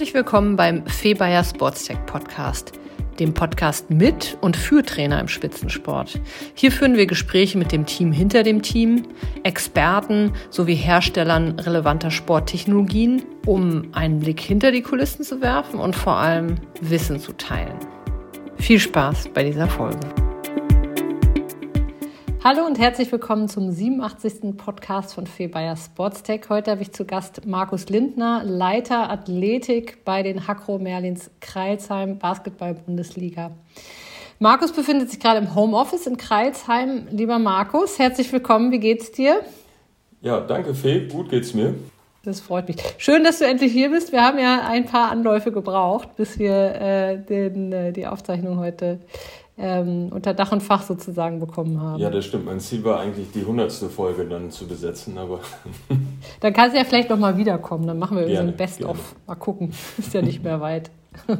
Herzlich willkommen beim Febayer Sportstech Podcast, dem Podcast mit und für Trainer im Spitzensport. Hier führen wir Gespräche mit dem Team hinter dem Team, Experten sowie Herstellern relevanter Sporttechnologien, um einen Blick hinter die Kulissen zu werfen und vor allem Wissen zu teilen. Viel Spaß bei dieser Folge. Hallo und herzlich willkommen zum 87. Podcast von Febayer Sportstech. Heute habe ich zu Gast Markus Lindner, Leiter Athletik bei den Hakro Merlins Kreilsheim Basketball-Bundesliga. Markus befindet sich gerade im Homeoffice in Kreilsheim. Lieber Markus, herzlich willkommen. Wie geht's dir? Ja, danke Fee. Gut geht's mir. Das freut mich. Schön, dass du endlich hier bist. Wir haben ja ein paar Anläufe gebraucht, bis wir äh, den, äh, die Aufzeichnung heute ähm, unter Dach und Fach sozusagen bekommen haben. Ja, das stimmt. Mein Ziel war eigentlich, die hundertste Folge dann zu besetzen, aber. dann kannst du ja vielleicht nochmal wiederkommen. Dann machen wir irgendwie so ein Best-of. Mal gucken. Ist ja nicht mehr weit.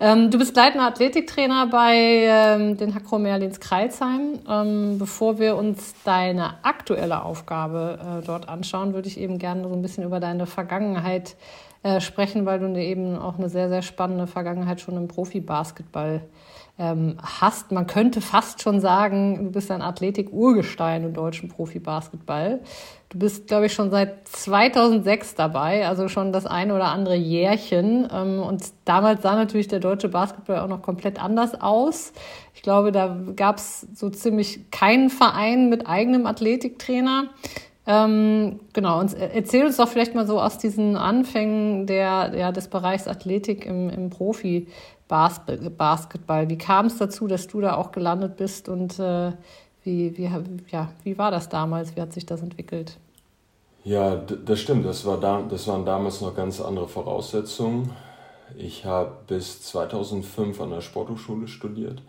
ähm, du bist leitender Athletiktrainer bei ähm, den Hakro Merlins Kreilsheim. Ähm, bevor wir uns deine aktuelle Aufgabe äh, dort anschauen, würde ich eben gerne so ein bisschen über deine Vergangenheit äh, sprechen, weil du eben auch eine sehr, sehr spannende Vergangenheit schon im Profibasketball ähm, hast. Man könnte fast schon sagen, du bist ein Athletik-Urgestein im deutschen Profibasketball. Du bist, glaube ich, schon seit 2006 dabei, also schon das eine oder andere Jährchen. Ähm, und damals sah natürlich der deutsche Basketball auch noch komplett anders aus. Ich glaube, da gab es so ziemlich keinen Verein mit eigenem Athletiktrainer. Ähm, genau, und erzähl uns doch vielleicht mal so aus diesen Anfängen der, ja, des Bereichs Athletik im, im Profi, Basketball. Wie kam es dazu, dass du da auch gelandet bist und äh, wie, wie, ja, wie war das damals? Wie hat sich das entwickelt? Ja, das stimmt. Das, war da, das waren damals noch ganz andere Voraussetzungen. Ich habe bis 2005 an der Sporthochschule studiert,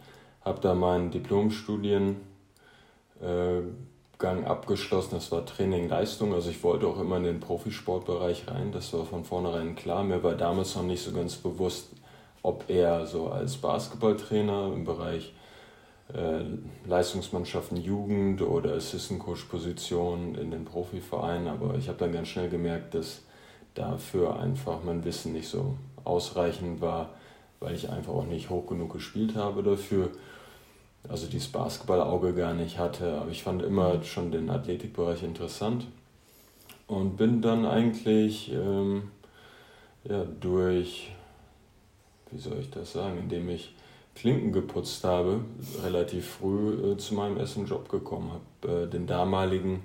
habe da meinen Diplomstudiengang äh, abgeschlossen. Das war Training Leistung. Also ich wollte auch immer in den Profisportbereich rein. Das war von vornherein klar. Mir war damals noch nicht so ganz bewusst, ob er so als Basketballtrainer im Bereich äh, Leistungsmannschaften Jugend oder Assistant Coach Position in den Profivereinen, aber ich habe dann ganz schnell gemerkt, dass dafür einfach mein Wissen nicht so ausreichend war, weil ich einfach auch nicht hoch genug gespielt habe dafür. Also dieses Basketballauge gar nicht hatte, aber ich fand immer schon den Athletikbereich interessant und bin dann eigentlich ähm, ja, durch wie soll ich das sagen, indem ich Klinken geputzt habe, relativ früh äh, zu meinem ersten Job gekommen. Habe äh, den damaligen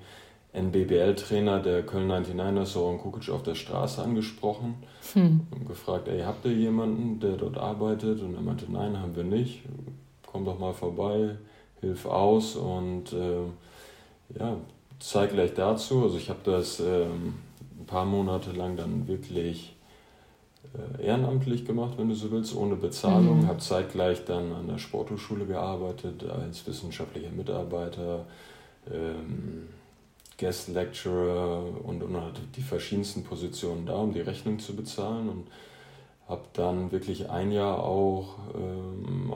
NBBL-Trainer der Köln 99ers, Soren Kukic, auf der Straße angesprochen hm. und gefragt, ey, habt ihr jemanden, der dort arbeitet? Und er meinte, nein, haben wir nicht. Komm doch mal vorbei, hilf aus und äh, ja, zeig gleich dazu. Also ich habe das ähm, ein paar Monate lang dann wirklich äh, ehrenamtlich gemacht, wenn du so willst, ohne Bezahlung. Mhm. Habe zeitgleich dann an der Sporthochschule gearbeitet als wissenschaftlicher Mitarbeiter, ähm, Guest Lecturer und, und hatte die verschiedensten Positionen da, um die Rechnung zu bezahlen. Und habe dann wirklich ein Jahr auch ähm,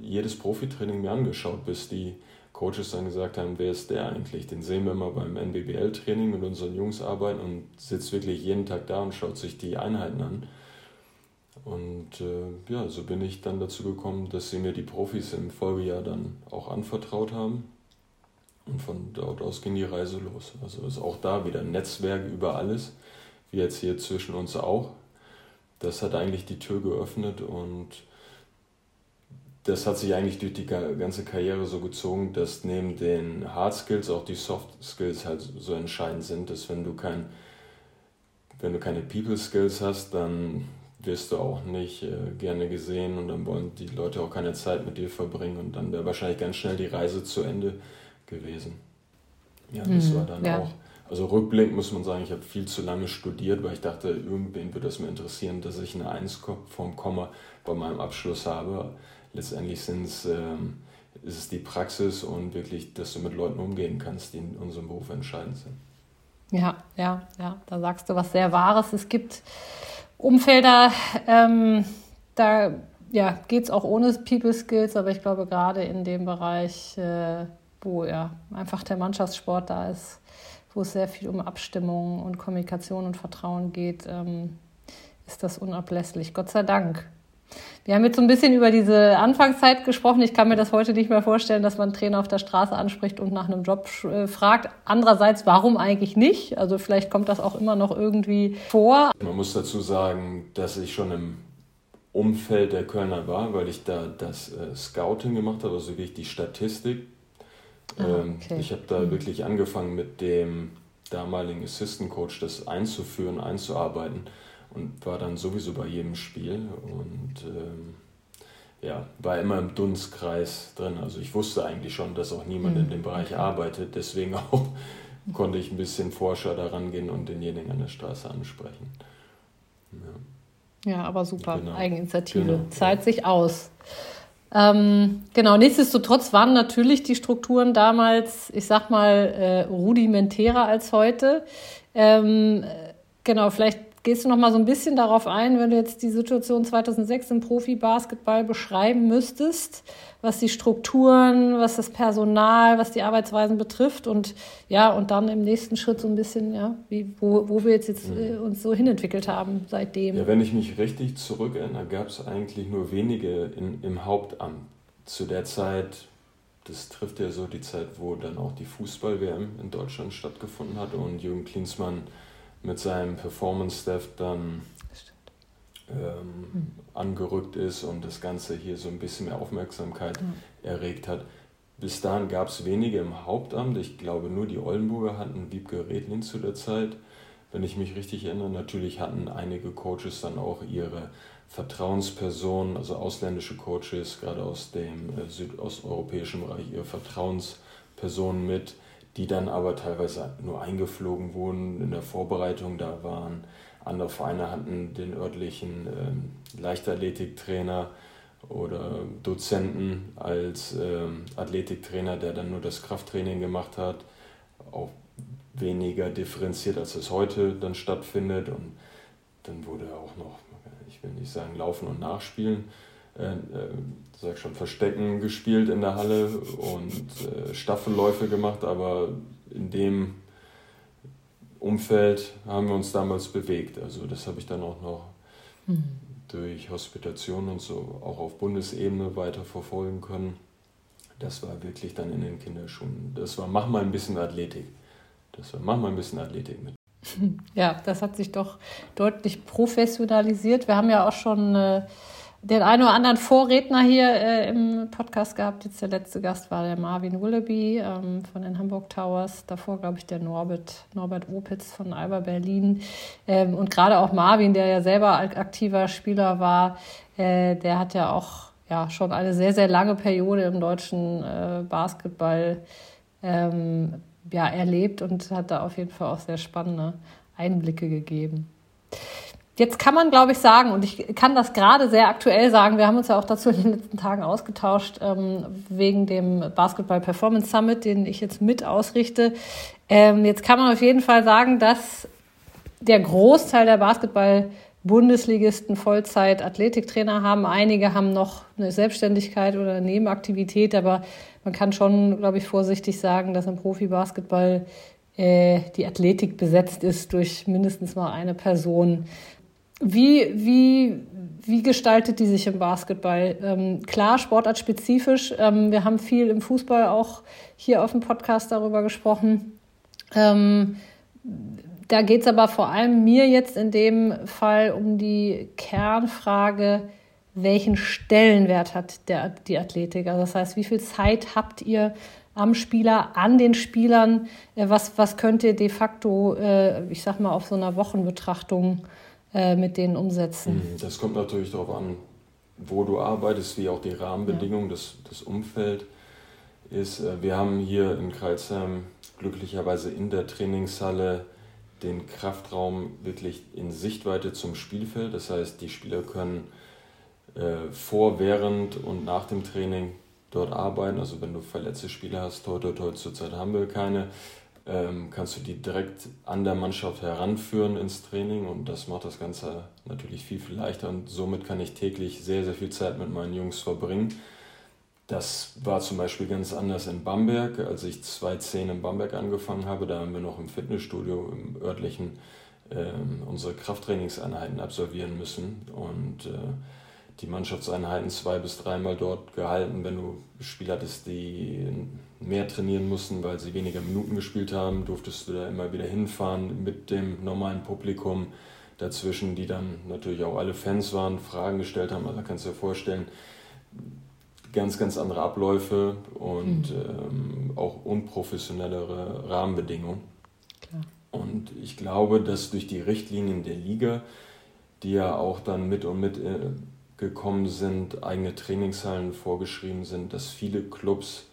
jedes Profitraining mir angeschaut, bis die Coaches dann gesagt haben, wer ist der eigentlich? Den sehen wir immer beim NBBL-Training mit unseren Jungs arbeiten und sitzt wirklich jeden Tag da und schaut sich die Einheiten an. Und äh, ja, so bin ich dann dazu gekommen, dass sie mir die Profis im Folgejahr dann auch anvertraut haben. Und von dort aus ging die Reise los. Also ist auch da wieder ein Netzwerk über alles, wie jetzt hier zwischen uns auch. Das hat eigentlich die Tür geöffnet und das hat sich eigentlich durch die ganze Karriere so gezogen, dass neben den Hard Skills auch die Soft Skills halt so entscheidend sind, dass wenn du kein, wenn du keine People Skills hast, dann wirst du auch nicht äh, gerne gesehen und dann wollen die Leute auch keine Zeit mit dir verbringen und dann wäre wahrscheinlich ganz schnell die Reise zu Ende gewesen. Ja, das mhm, war dann ja. auch. Also rückblickend muss man sagen, ich habe viel zu lange studiert, weil ich dachte, irgendwen würde das mir interessieren, dass ich eine 1 vom Komma bei meinem Abschluss habe. Letztendlich sind's, ähm, ist es die Praxis und wirklich, dass du mit Leuten umgehen kannst, die in unserem Beruf entscheidend sind. Ja, ja, ja, da sagst du was sehr Wahres. Es gibt Umfelder, ähm, da ja, geht es auch ohne People Skills, aber ich glaube gerade in dem Bereich, äh, wo ja einfach der Mannschaftssport da ist, wo es sehr viel um Abstimmung und Kommunikation und Vertrauen geht, ähm, ist das unablässlich. Gott sei Dank. Wir haben jetzt so ein bisschen über diese Anfangszeit gesprochen. Ich kann mir das heute nicht mehr vorstellen, dass man Trainer auf der Straße anspricht und nach einem Job äh, fragt. Andererseits, warum eigentlich nicht? Also vielleicht kommt das auch immer noch irgendwie vor. Man muss dazu sagen, dass ich schon im Umfeld der Kölner war, weil ich da das äh, Scouting gemacht habe, also wirklich die Statistik. Ah, ähm, okay. Ich habe da mhm. wirklich angefangen mit dem damaligen Assistant Coach das einzuführen, einzuarbeiten und war dann sowieso bei jedem Spiel und ähm, ja, war immer im Dunstkreis drin. Also ich wusste eigentlich schon, dass auch niemand mhm. in dem Bereich arbeitet, deswegen auch konnte ich ein bisschen forscher daran gehen und denjenigen an der Straße ansprechen. Ja, ja aber super, genau. Eigeninitiative, genau. zahlt sich aus. Ähm, genau, nichtsdestotrotz waren natürlich die Strukturen damals, ich sag mal, äh, rudimentärer als heute. Ähm, genau, vielleicht Gehst du noch mal so ein bisschen darauf ein, wenn du jetzt die Situation 2006 im Profi-Basketball beschreiben müsstest, was die Strukturen, was das Personal, was die Arbeitsweisen betrifft und ja, und dann im nächsten Schritt so ein bisschen, ja, wie, wo, wo wir jetzt, jetzt äh, mhm. uns so hinentwickelt haben seitdem. Ja, wenn ich mich richtig zurückerinnere, gab es eigentlich nur wenige in, im Hauptamt. Zu der Zeit, das trifft ja so die Zeit, wo dann auch die Fußball-WM in Deutschland stattgefunden hat und Jürgen Klinsmann mit seinem Performance-Staff dann ähm, mhm. angerückt ist und das Ganze hier so ein bisschen mehr Aufmerksamkeit mhm. erregt hat. Bis dahin gab es wenige im Hauptamt. Ich glaube, nur die Oldenburger hatten Wiebke Redlin zu der Zeit. Wenn ich mich richtig erinnere, natürlich hatten einige Coaches dann auch ihre Vertrauenspersonen, also ausländische Coaches, gerade aus dem äh, südosteuropäischen Bereich, ihre Vertrauenspersonen mit die dann aber teilweise nur eingeflogen wurden in der Vorbereitung. Da waren andere Vereine hatten den örtlichen ähm, Leichtathletiktrainer oder Dozenten als ähm, Athletiktrainer, der dann nur das Krafttraining gemacht hat, auch weniger differenziert, als es heute dann stattfindet. Und dann wurde auch noch, ich will nicht sagen Laufen und Nachspielen, äh, äh, sag schon, Verstecken gespielt in der Halle und äh, Staffelläufe gemacht, aber in dem Umfeld haben wir uns damals bewegt. Also das habe ich dann auch noch mhm. durch Hospitation und so auch auf Bundesebene weiter verfolgen können. Das war wirklich dann in den Kinderschuhen. Das war, mach mal ein bisschen Athletik. Das war, mach mal ein bisschen Athletik mit. Ja, das hat sich doch deutlich professionalisiert. Wir haben ja auch schon äh, den einen oder anderen Vorredner hier äh, im Podcast gehabt. Jetzt der letzte Gast war der Marvin Willoughby ähm, von den Hamburg Towers. Davor, glaube ich, der Norbert, Norbert Opitz von Alba Berlin. Ähm, und gerade auch Marvin, der ja selber aktiver Spieler war, äh, der hat ja auch ja, schon eine sehr, sehr lange Periode im deutschen äh, Basketball ähm, ja, erlebt und hat da auf jeden Fall auch sehr spannende Einblicke gegeben. Jetzt kann man, glaube ich, sagen, und ich kann das gerade sehr aktuell sagen, wir haben uns ja auch dazu in den letzten Tagen ausgetauscht, ähm, wegen dem Basketball Performance Summit, den ich jetzt mit ausrichte. Ähm, jetzt kann man auf jeden Fall sagen, dass der Großteil der Basketball-Bundesligisten Vollzeit-Athletiktrainer haben. Einige haben noch eine Selbstständigkeit oder eine Nebenaktivität, aber man kann schon, glaube ich, vorsichtig sagen, dass im Profibasketball äh, die Athletik besetzt ist durch mindestens mal eine Person. Wie, wie, wie gestaltet die sich im Basketball? Ähm, klar, sportartspezifisch. Ähm, wir haben viel im Fußball auch hier auf dem Podcast darüber gesprochen. Ähm, da geht es aber vor allem mir jetzt in dem Fall um die Kernfrage, welchen Stellenwert hat der, die Athletik? Also das heißt, wie viel Zeit habt ihr am Spieler, an den Spielern? Äh, was, was könnt ihr de facto, äh, ich sag mal, auf so einer Wochenbetrachtung äh, mit denen umsetzen. Mhm, das kommt natürlich darauf an, wo du arbeitest, wie auch die Rahmenbedingungen, ja. das, das Umfeld ist. Äh, wir haben hier in Kreuzheim glücklicherweise in der Trainingshalle den Kraftraum wirklich in Sichtweite zum Spielfeld. Das heißt, die Spieler können äh, vor, während und nach dem Training dort arbeiten. Also wenn du verletzte Spieler hast, heute, heute zurzeit haben wir keine, ähm, kannst du die direkt an der Mannschaft heranführen ins Training und das macht das Ganze natürlich viel, viel leichter und somit kann ich täglich sehr, sehr viel Zeit mit meinen Jungs verbringen. Das war zum Beispiel ganz anders in Bamberg, als ich 2010 in Bamberg angefangen habe. Da haben wir noch im Fitnessstudio, im örtlichen ähm, unsere Krafttrainingseinheiten absolvieren müssen und äh, die Mannschaftseinheiten zwei bis dreimal dort gehalten, wenn du Spieler hattest, die mehr trainieren mussten, weil sie weniger Minuten gespielt haben, durftest du da immer wieder hinfahren mit dem normalen Publikum dazwischen, die dann natürlich auch alle Fans waren, Fragen gestellt haben. Also kannst du dir vorstellen, ganz, ganz andere Abläufe und mhm. ähm, auch unprofessionellere Rahmenbedingungen. Klar. Und ich glaube, dass durch die Richtlinien der Liga, die ja auch dann mit und mit äh, gekommen sind, eigene Trainingshallen vorgeschrieben sind, dass viele Clubs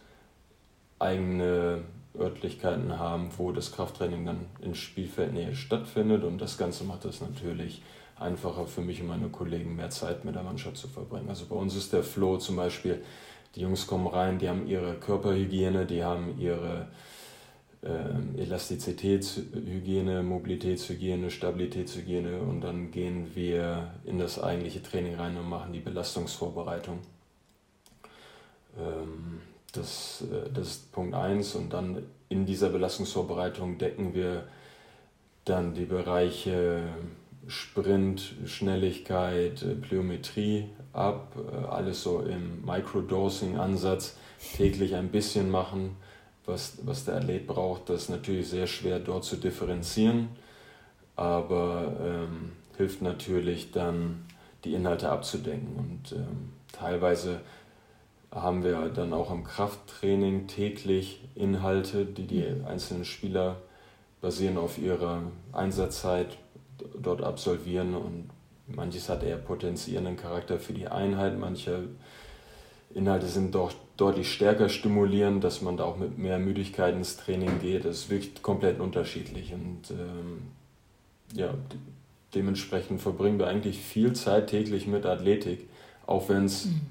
eigene Örtlichkeiten haben, wo das Krafttraining dann in Spielfeldnähe stattfindet. Und das Ganze macht es natürlich einfacher für mich und meine Kollegen, mehr Zeit mit der Mannschaft zu verbringen. Also bei uns ist der Flow zum Beispiel, die Jungs kommen rein, die haben ihre Körperhygiene, die haben ihre Elastizitätshygiene, Mobilitätshygiene, Stabilitätshygiene und dann gehen wir in das eigentliche Training rein und machen die Belastungsvorbereitung. Ähm, das, äh, das ist Punkt 1 und dann in dieser Belastungsvorbereitung decken wir dann die Bereiche Sprint, Schnelligkeit, äh, Plyometrie ab, äh, alles so im Microdosing-Ansatz, täglich ein bisschen machen, was, was der Athlet braucht. Das ist natürlich sehr schwer dort zu differenzieren, aber ähm, hilft natürlich dann, die Inhalte abzudenken. Und ähm, teilweise haben wir dann auch im Krafttraining täglich Inhalte, die die einzelnen Spieler basieren auf ihrer Einsatzzeit dort absolvieren und manches hat eher potenzierenden Charakter für die Einheit, manche Inhalte sind doch deutlich stärker stimulierend, dass man da auch mit mehr Müdigkeit ins Training geht. Das ist wirklich komplett unterschiedlich und ähm, ja, dementsprechend verbringen wir eigentlich viel Zeit täglich mit Athletik, auch wenn es mhm.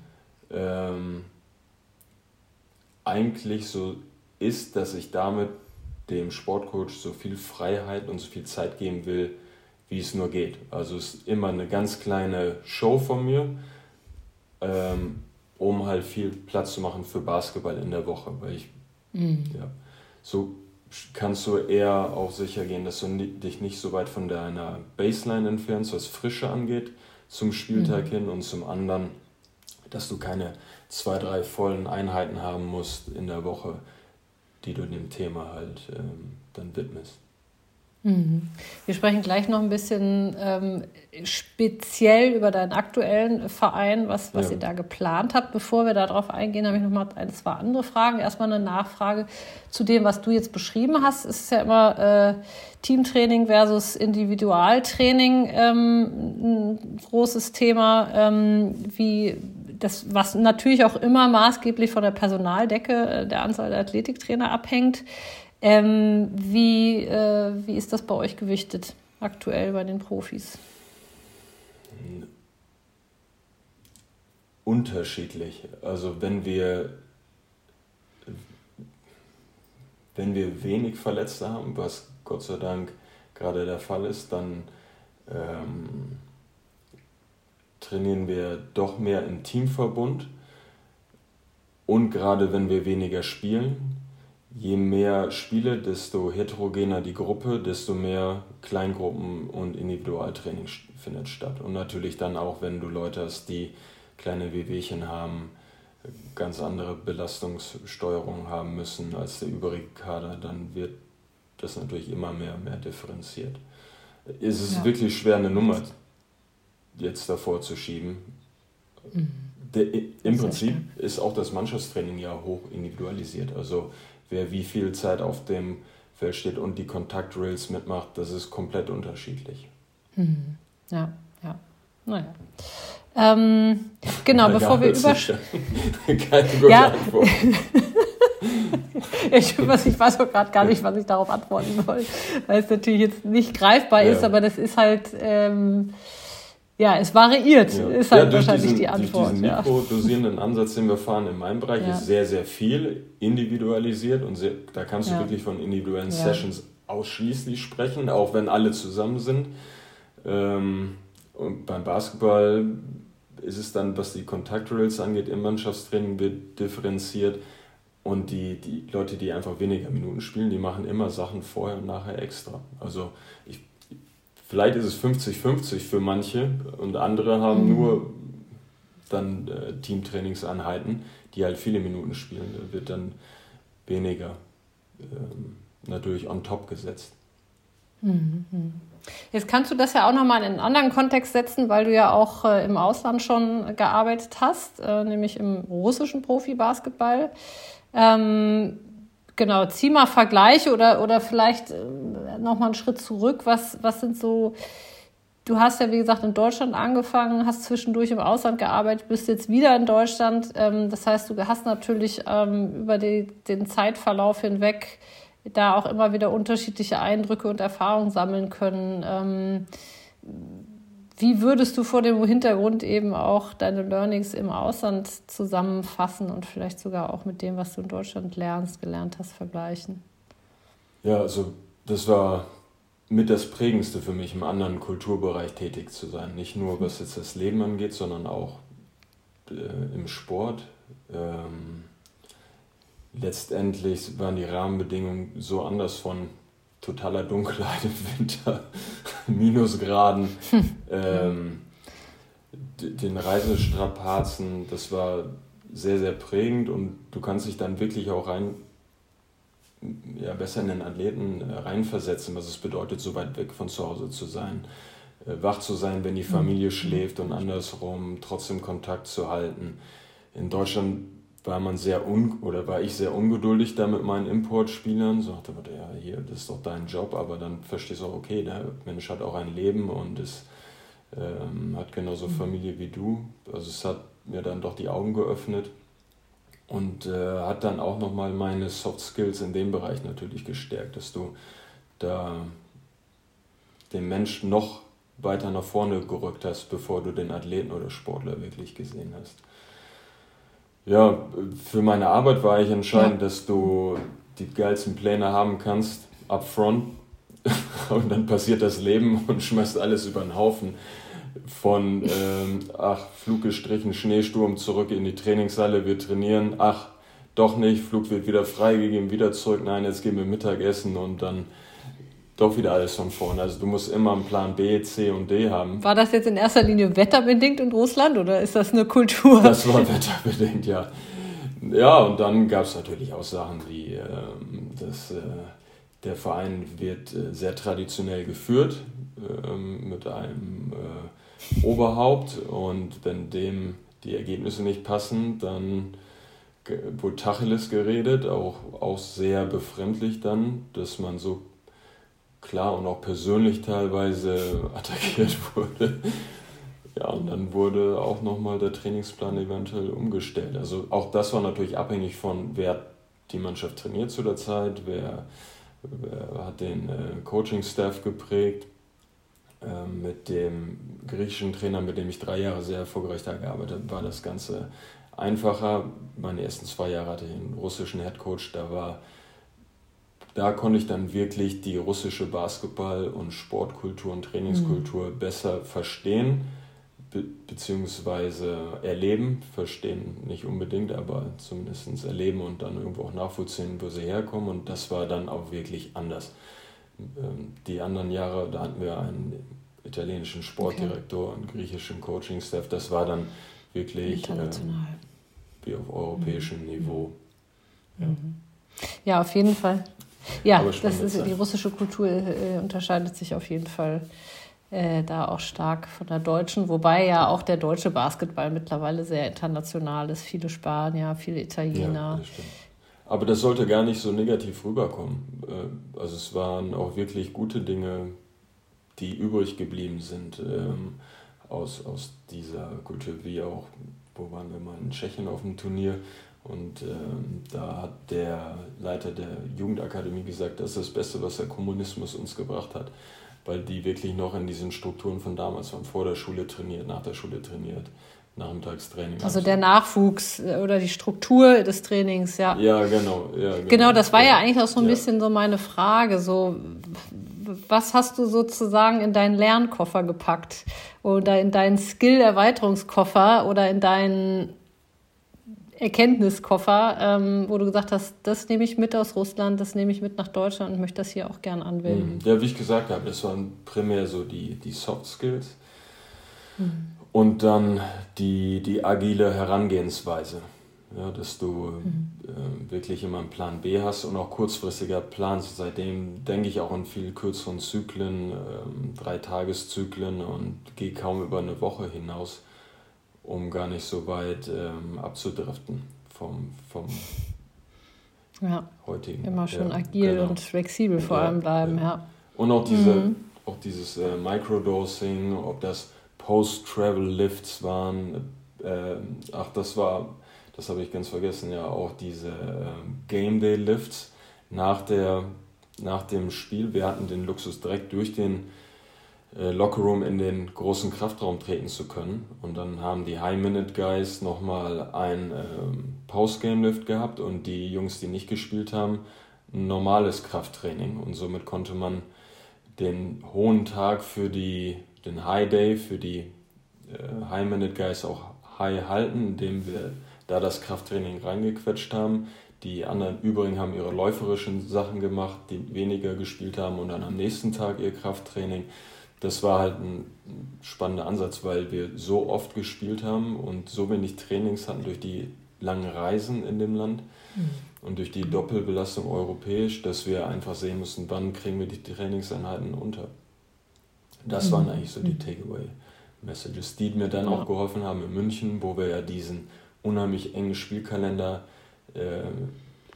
ähm, eigentlich so ist, dass ich damit dem Sportcoach so viel Freiheit und so viel Zeit geben will, wie es nur geht. Also es ist immer eine ganz kleine Show von mir, ähm, um halt viel Platz zu machen für Basketball in der Woche. Weil ich, mhm. ja, so kannst du eher auch sicher gehen, dass du dich nicht so weit von deiner Baseline entfernst, was Frische angeht, zum Spieltag mhm. hin und zum anderen, dass du keine zwei, drei vollen Einheiten haben musst in der Woche, die du dem Thema halt ähm, dann widmest. Mhm. Wir sprechen gleich noch ein bisschen ähm, speziell über deinen aktuellen Verein, was, was ja. ihr da geplant habt. Bevor wir darauf eingehen, habe ich noch mal ein, zwei andere Fragen. Erstmal eine Nachfrage zu dem, was du jetzt beschrieben hast. Es ist ja immer äh, Teamtraining versus Individualtraining ähm, ein großes Thema. Ähm, wie das, was natürlich auch immer maßgeblich von der Personaldecke äh, der Anzahl der Athletiktrainer abhängt. Ähm, wie, äh, wie ist das bei euch gewichtet aktuell bei den Profis? Unterschiedlich. Also wenn wir wenn wir wenig Verletzte haben, was Gott sei Dank gerade der Fall ist, dann ähm, trainieren wir doch mehr im Teamverbund. Und gerade wenn wir weniger spielen, je mehr Spiele, desto heterogener die Gruppe, desto mehr Kleingruppen und Individualtraining findet statt. Und natürlich dann auch, wenn du Leute hast, die kleine Wehwehchen haben, ganz andere Belastungssteuerung haben müssen als der übrige Kader, dann wird das natürlich immer mehr mehr differenziert. Es ist ja. wirklich schwer, eine Nummer jetzt davor zu schieben. Mhm. Der, Im Prinzip ist auch das Mannschaftstraining ja hoch individualisiert. Also wer wie viel Zeit auf dem Feld steht und die Kontaktdrills mitmacht, das ist komplett unterschiedlich. Mhm. Ja, ja. Naja. Ähm, genau, Na, bevor wir über. Keine gute ja. Antwort. ich, ich weiß auch gerade gar nicht, was ich darauf antworten soll, weil es natürlich jetzt nicht greifbar ja. ist, aber das ist halt. Ähm, ja, es variiert, ja. ist halt ja, wahrscheinlich diesen, die Antwort. Durch diesen ja. mikrodosierenden Ansatz, den wir fahren in meinem Bereich, ja. ist sehr, sehr viel individualisiert und sehr, da kannst du wirklich von individuellen Sessions ausschließlich sprechen, auch wenn alle zusammen sind. Ähm, und beim Basketball ist es dann, was die Kontaktdrills angeht, im Mannschaftstraining wird differenziert. Und die, die Leute, die einfach weniger Minuten spielen, die machen immer Sachen vorher und nachher extra. Also ich vielleicht ist es 50-50 für manche und andere haben mhm. nur dann äh, Teamtrainingseinheiten, die halt viele Minuten spielen. Da wird dann weniger ähm, natürlich on top gesetzt. Mhm. Jetzt kannst du das ja auch nochmal in einen anderen Kontext setzen, weil du ja auch äh, im Ausland schon gearbeitet hast, äh, nämlich im russischen Profibasketball. Ähm, genau, zieh mal Vergleiche oder, oder vielleicht äh, nochmal einen Schritt zurück. Was, was sind so, du hast ja wie gesagt in Deutschland angefangen, hast zwischendurch im Ausland gearbeitet, bist jetzt wieder in Deutschland. Ähm, das heißt, du hast natürlich ähm, über die, den Zeitverlauf hinweg da auch immer wieder unterschiedliche Eindrücke und Erfahrungen sammeln können. Ähm, wie würdest du vor dem Hintergrund eben auch deine Learnings im Ausland zusammenfassen und vielleicht sogar auch mit dem, was du in Deutschland lernst, gelernt hast, vergleichen? Ja, also das war mit das Prägendste für mich, im anderen Kulturbereich tätig zu sein. Nicht nur was jetzt das Leben angeht, sondern auch äh, im Sport. Ähm, letztendlich waren die Rahmenbedingungen so anders von totaler Dunkelheit im Winter, Minusgraden, hm. ähm, den Reisestrapazen, das war sehr, sehr prägend und du kannst dich dann wirklich auch rein, ja, besser in den Athleten äh, reinversetzen, was es bedeutet, so weit weg von zu Hause zu sein, äh, wach zu sein, wenn die hm. Familie schläft und andersrum trotzdem Kontakt zu halten. In Deutschland war man sehr un oder war ich sehr ungeduldig da mit meinen Importspielern. So dachte man, ja, hier, das ist doch dein Job, aber dann verstehst du auch, okay, der Mensch hat auch ein Leben und ist, ähm, hat genauso mhm. Familie wie du. Also es hat mir dann doch die Augen geöffnet und äh, hat dann auch nochmal meine Soft Skills in dem Bereich natürlich gestärkt, dass du da den Menschen noch weiter nach vorne gerückt hast, bevor du den Athleten oder Sportler wirklich gesehen hast. Ja, für meine Arbeit war ich entscheidend, ja. dass du die geilsten Pläne haben kannst, upfront. und dann passiert das Leben und schmeißt alles über den Haufen. Von, ähm, ach, Flug gestrichen, Schneesturm, zurück in die Trainingshalle, wir trainieren. Ach, doch nicht, Flug wird wieder freigegeben, wieder zurück. Nein, jetzt gehen wir Mittagessen und dann doch wieder alles von vorne. Also du musst immer einen Plan B, C und D haben. War das jetzt in erster Linie wetterbedingt in Russland oder ist das eine Kultur? Das war wetterbedingt, ja. Ja, und dann gab es natürlich auch Sachen wie, äh, dass äh, der Verein wird äh, sehr traditionell geführt ähm, mit einem äh, Oberhaupt und wenn dem die Ergebnisse nicht passen, dann wurde Tacheles geredet, auch, auch sehr befremdlich dann, dass man so klar und auch persönlich teilweise attackiert wurde. Ja, und dann wurde auch nochmal der Trainingsplan eventuell umgestellt. Also auch das war natürlich abhängig von, wer die Mannschaft trainiert zu der Zeit, wer, wer hat den äh, Coaching-Staff geprägt. Äh, mit dem griechischen Trainer, mit dem ich drei Jahre sehr erfolgreich da gearbeitet habe, war das Ganze einfacher. Meine ersten zwei Jahre hatte ich einen russischen Headcoach, da war da konnte ich dann wirklich die russische Basketball- und Sportkultur und Trainingskultur mhm. besser verstehen be beziehungsweise erleben. Verstehen nicht unbedingt, aber zumindest erleben und dann irgendwo auch nachvollziehen, wo sie herkommen. Und das war dann auch wirklich anders. Ähm, die anderen Jahre, da hatten wir einen italienischen Sportdirektor okay. und griechischen Coaching-Staff. Das war dann wirklich äh, wie auf europäischem mhm. Niveau. Ja. Mhm. ja, auf jeden Fall. Ja, das ist, die russische Kultur äh, unterscheidet sich auf jeden Fall äh, da auch stark von der deutschen, wobei ja auch der deutsche Basketball mittlerweile sehr international ist. Viele Spanier, viele Italiener. Ja, das Aber das sollte gar nicht so negativ rüberkommen. Äh, also es waren auch wirklich gute Dinge, die übrig geblieben sind ähm, aus, aus dieser Kultur, wie auch, wo waren wir mal in Tschechien auf dem Turnier, und ähm, da hat der Leiter der Jugendakademie gesagt, das ist das Beste, was der Kommunismus uns gebracht hat, weil die wirklich noch in diesen Strukturen von damals waren, vor der Schule trainiert, nach der Schule trainiert, Nachmittagstraining. Also der Nachwuchs äh, oder die Struktur des Trainings, ja. Ja, genau. Ja, genau. genau, das war ja, ja eigentlich auch so ein ja. bisschen so meine Frage, so was hast du sozusagen in deinen Lernkoffer gepackt oder in deinen Skill-Erweiterungskoffer oder in deinen Erkenntniskoffer, ähm, wo du gesagt hast, das nehme ich mit aus Russland, das nehme ich mit nach Deutschland und möchte das hier auch gern anwenden? Mhm. Ja, wie ich gesagt habe, das waren primär so die, die Soft Skills mhm. und dann die, die agile Herangehensweise. Ja, dass du mhm. äh, wirklich immer einen Plan B hast und auch kurzfristiger planst. Seitdem denke ich auch in viel kürzeren Zyklen, äh, drei Tageszyklen und gehe kaum über eine Woche hinaus um gar nicht so weit ähm, abzudriften vom, vom ja. heutigen. Immer schon ja, agil genau. und flexibel vor allem bleiben, ja. Und auch, diese, mhm. auch dieses äh, Microdosing, ob das Post-Travel-Lifts waren, äh, ach, das war, das habe ich ganz vergessen, ja, auch diese äh, Game Day-Lifts nach, nach dem Spiel. Wir hatten den Luxus direkt durch den Lockerroom in den großen Kraftraum treten zu können. Und dann haben die High-Minute-Guys nochmal ein ähm, Post-Game-Lift gehabt und die Jungs, die nicht gespielt haben, ein normales Krafttraining. Und somit konnte man den hohen Tag für die, den High Day, für die äh, High-Minute-Guys auch high halten, indem wir da das Krafttraining reingequetscht haben. Die anderen übrigen haben ihre läuferischen Sachen gemacht, die weniger gespielt haben und dann am nächsten Tag ihr Krafttraining das war halt ein spannender Ansatz, weil wir so oft gespielt haben und so wenig Trainings hatten durch die langen Reisen in dem Land mhm. und durch die Doppelbelastung europäisch, dass wir einfach sehen mussten, wann kriegen wir die Trainingseinheiten unter. Das mhm. waren eigentlich so die mhm. Takeaway-Messages, die mir dann ja. auch geholfen haben in München, wo wir ja diesen unheimlich engen Spielkalender äh,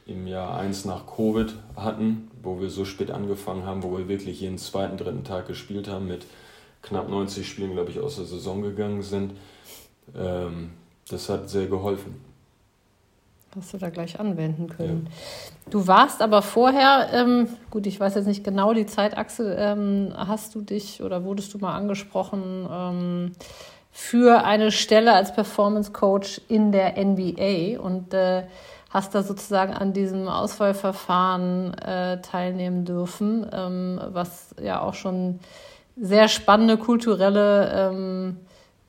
im Jahr 1 nach Covid hatten, wo wir so spät angefangen haben, wo wir wirklich jeden zweiten, dritten Tag gespielt haben, mit knapp 90 Spielen, glaube ich, aus der Saison gegangen sind. Ähm, das hat sehr geholfen. Hast du da gleich anwenden können. Ja. Du warst aber vorher, ähm, gut, ich weiß jetzt nicht genau die Zeitachse, ähm, hast du dich oder wurdest du mal angesprochen ähm, für eine Stelle als Performance Coach in der NBA und äh, hast da sozusagen an diesem Auswahlverfahren äh, teilnehmen dürfen, ähm, was ja auch schon sehr spannende kulturelle ähm,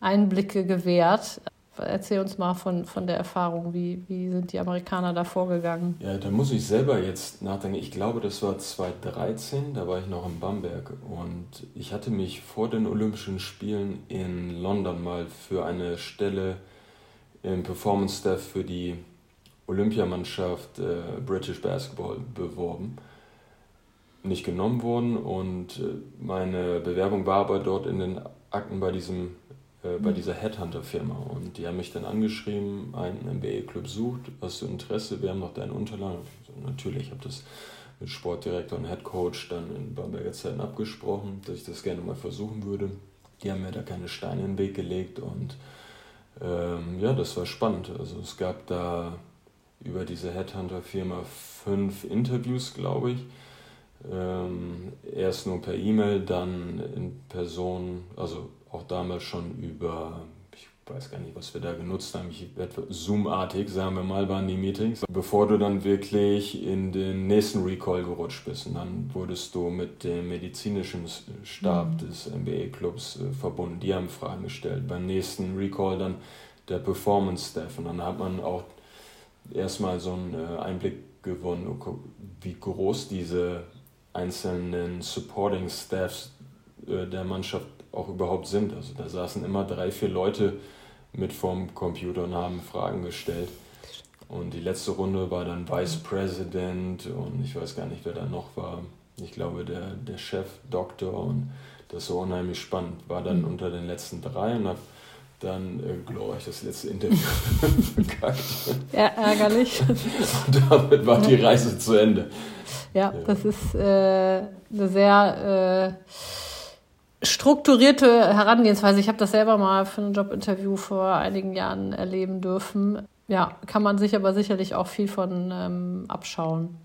Einblicke gewährt. Erzähl uns mal von, von der Erfahrung, wie, wie sind die Amerikaner da vorgegangen? Ja, da muss ich selber jetzt nachdenken. Ich glaube, das war 2013, da war ich noch in Bamberg und ich hatte mich vor den Olympischen Spielen in London mal für eine Stelle im Performance Staff für die Olympiamannschaft äh, British Basketball beworben. Nicht genommen worden und äh, meine Bewerbung war aber dort in den Akten bei, diesem, äh, bei mhm. dieser Headhunter-Firma. Und die haben mich dann angeschrieben, ein NBA-Club sucht, hast du Interesse, wir haben noch deine Unterlagen. So, natürlich, ich habe das mit Sportdirektor und Headcoach dann in Bamberger Zeiten abgesprochen, dass ich das gerne mal versuchen würde. Die haben mir da keine Steine in den Weg gelegt und ähm, ja, das war spannend. Also es gab da über diese Headhunter-Firma fünf Interviews, glaube ich. Ähm, erst nur per E-Mail, dann in Person, also auch damals schon über, ich weiß gar nicht, was wir da genutzt haben, ich, Zoom-artig, sagen wir mal, waren die Meetings, bevor du dann wirklich in den nächsten Recall gerutscht bist. Und dann wurdest du mit dem medizinischen Stab mhm. des MBA-Clubs äh, verbunden. Die haben Fragen gestellt. Beim nächsten Recall dann der Performance-Staff. Und dann hat man auch erstmal so einen äh, Einblick gewonnen, wie groß diese einzelnen Supporting Staffs äh, der Mannschaft auch überhaupt sind. Also da saßen immer drei, vier Leute mit vorm Computer und haben Fragen gestellt. Und die letzte Runde war dann Vice President und ich weiß gar nicht, wer da noch war. Ich glaube, der, der Chef, Doktor und das war unheimlich spannend. War dann mhm. unter den letzten drei und habe dann äh, glorreich das letzte Interview verkackt. Ja, ärgerlich. Und damit war die Reise zu Ende. Ja, ja. das ist äh, eine sehr äh, strukturierte Herangehensweise. Ich habe das selber mal für ein Jobinterview vor einigen Jahren erleben dürfen. Ja, kann man sich aber sicherlich auch viel von ähm, abschauen.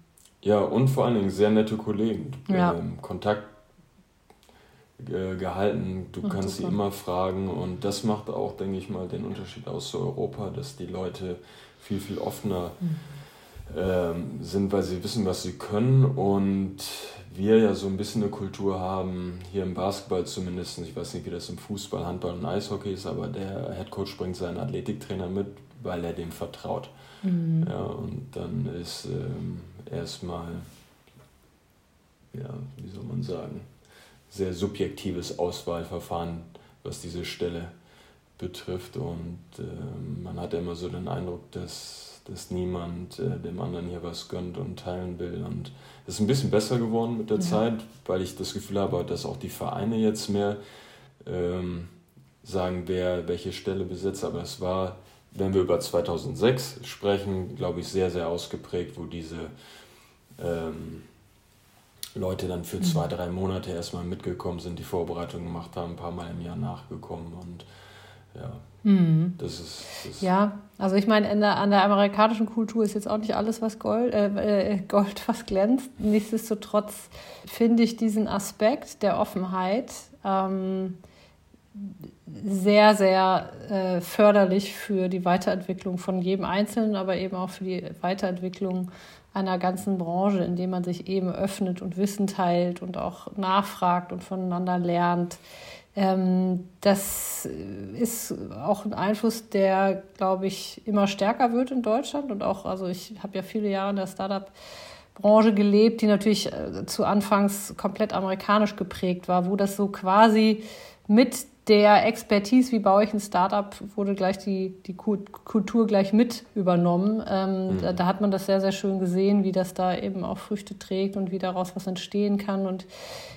Ja, und vor allen Dingen sehr nette Kollegen. Ja. Ähm, Kontakt gehalten. Du Ach, kannst super. sie immer fragen und das macht auch, denke ich mal, den Unterschied aus zu Europa, dass die Leute viel, viel offener mhm. ähm, sind, weil sie wissen, was sie können und wir ja so ein bisschen eine Kultur haben, hier im Basketball zumindest, ich weiß nicht, wie das im Fußball, Handball und Eishockey ist, aber der Headcoach bringt seinen Athletiktrainer mit, weil er dem vertraut. Mhm. Ja, und dann ist ähm, erstmal, ja, wie soll man sagen, sehr subjektives Auswahlverfahren, was diese Stelle betrifft. Und äh, man hat immer so den Eindruck, dass, dass niemand äh, dem anderen hier was gönnt und teilen will. Und es ist ein bisschen besser geworden mit der ja. Zeit, weil ich das Gefühl habe, dass auch die Vereine jetzt mehr ähm, sagen, wer welche Stelle besetzt. Aber es war, wenn wir über 2006 sprechen, glaube ich, sehr, sehr ausgeprägt, wo diese ähm, Leute dann für zwei, mhm. drei Monate erstmal mitgekommen sind, die Vorbereitungen gemacht haben, ein paar Mal im Jahr nachgekommen und ja, mhm. das, ist, das Ja, also ich meine, der, an der amerikanischen Kultur ist jetzt auch nicht alles, was Gold, äh, äh, Gold was glänzt. Nichtsdestotrotz finde ich diesen Aspekt der Offenheit ähm, sehr, sehr äh, förderlich für die Weiterentwicklung von jedem Einzelnen, aber eben auch für die Weiterentwicklung einer ganzen Branche, indem man sich eben öffnet und Wissen teilt und auch nachfragt und voneinander lernt. Ähm, das ist auch ein Einfluss, der, glaube ich, immer stärker wird in Deutschland und auch, also ich habe ja viele Jahre in der Startup-Branche gelebt, die natürlich äh, zu Anfangs komplett amerikanisch geprägt war, wo das so quasi mit der Expertise, wie baue ich ein Startup, wurde gleich die, die Kultur gleich mit übernommen. Ähm, mhm. da, da, hat man das sehr, sehr schön gesehen, wie das da eben auch Früchte trägt und wie daraus was entstehen kann. Und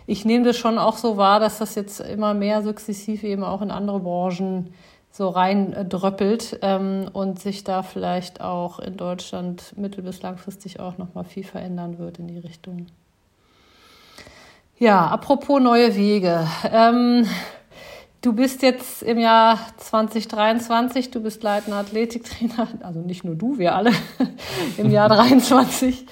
ich nehme das schon auch so wahr, dass das jetzt immer mehr sukzessiv eben auch in andere Branchen so rein äh, dröppelt ähm, und sich da vielleicht auch in Deutschland mittel- bis langfristig auch nochmal viel verändern wird in die Richtung. Ja, apropos neue Wege. Ähm, Du bist jetzt im Jahr 2023, du bist leitender Athletiktrainer, also nicht nur du, wir alle im Jahr 23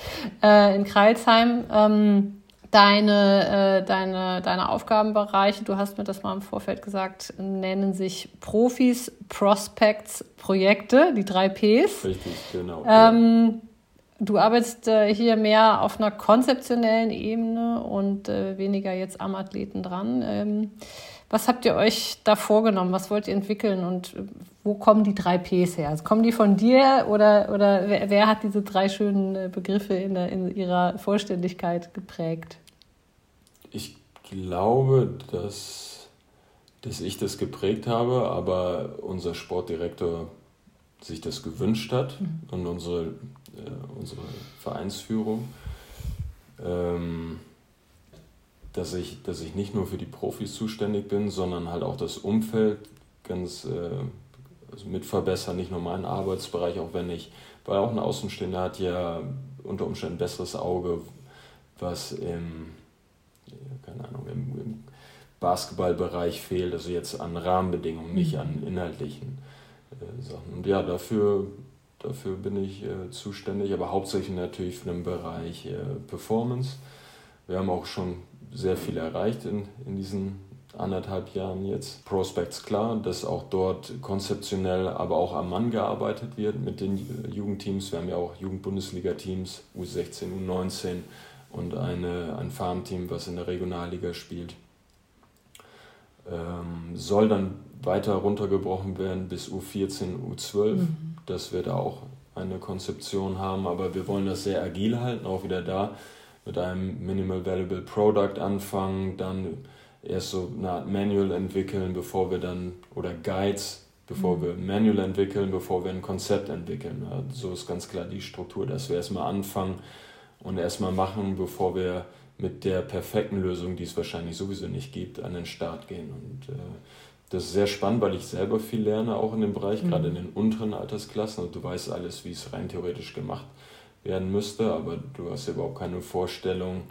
äh, in Kreilsheim. Ähm, deine, äh, deine, deine Aufgabenbereiche, du hast mir das mal im Vorfeld gesagt, nennen sich Profis, Prospects, Projekte, die drei Ps. Richtig, genau. Ähm, Du arbeitest äh, hier mehr auf einer konzeptionellen Ebene und äh, weniger jetzt am Athleten dran. Ähm, was habt ihr euch da vorgenommen? Was wollt ihr entwickeln und wo kommen die drei Ps her? Also kommen die von dir oder, oder wer, wer hat diese drei schönen äh, Begriffe in, der, in ihrer Vollständigkeit geprägt? Ich glaube, dass, dass ich das geprägt habe, aber unser Sportdirektor sich das gewünscht hat mhm. und unsere, äh, unsere Vereinsführung. Ähm, dass ich, dass ich nicht nur für die Profis zuständig bin, sondern halt auch das Umfeld ganz äh, also mit verbessern, nicht nur meinen Arbeitsbereich, auch wenn ich, weil auch ein Außenstehender hat ja unter Umständen ein besseres Auge, was im, keine Ahnung, im, im Basketballbereich fehlt, also jetzt an Rahmenbedingungen, nicht mhm. an inhaltlichen äh, Sachen. Und ja, dafür, dafür bin ich äh, zuständig, aber hauptsächlich natürlich für den Bereich äh, Performance. Wir haben auch schon sehr viel erreicht in, in diesen anderthalb Jahren jetzt. Prospects klar, dass auch dort konzeptionell, aber auch am Mann gearbeitet wird mit den Jugendteams. Wir haben ja auch Jugendbundesliga-Teams, U16, U19 und eine, ein Farmteam, was in der Regionalliga spielt. Ähm, soll dann weiter runtergebrochen werden bis U14, U12, mhm. dass wir da auch eine Konzeption haben, aber wir wollen das sehr agil halten, auch wieder da mit einem Minimal Valuable Product anfangen, dann erst so eine Art Manual entwickeln, bevor wir dann, oder Guides, bevor mhm. wir Manual entwickeln, bevor wir ein Konzept entwickeln. so ist ganz klar die Struktur, dass wir erstmal anfangen und erstmal machen, bevor wir mit der perfekten Lösung, die es wahrscheinlich sowieso nicht gibt, an den Start gehen. Und äh, das ist sehr spannend, weil ich selber viel lerne, auch in dem Bereich, mhm. gerade in den unteren Altersklassen. Und du weißt alles, wie es rein theoretisch gemacht wird werden müsste, aber du hast ja überhaupt keine Vorstellung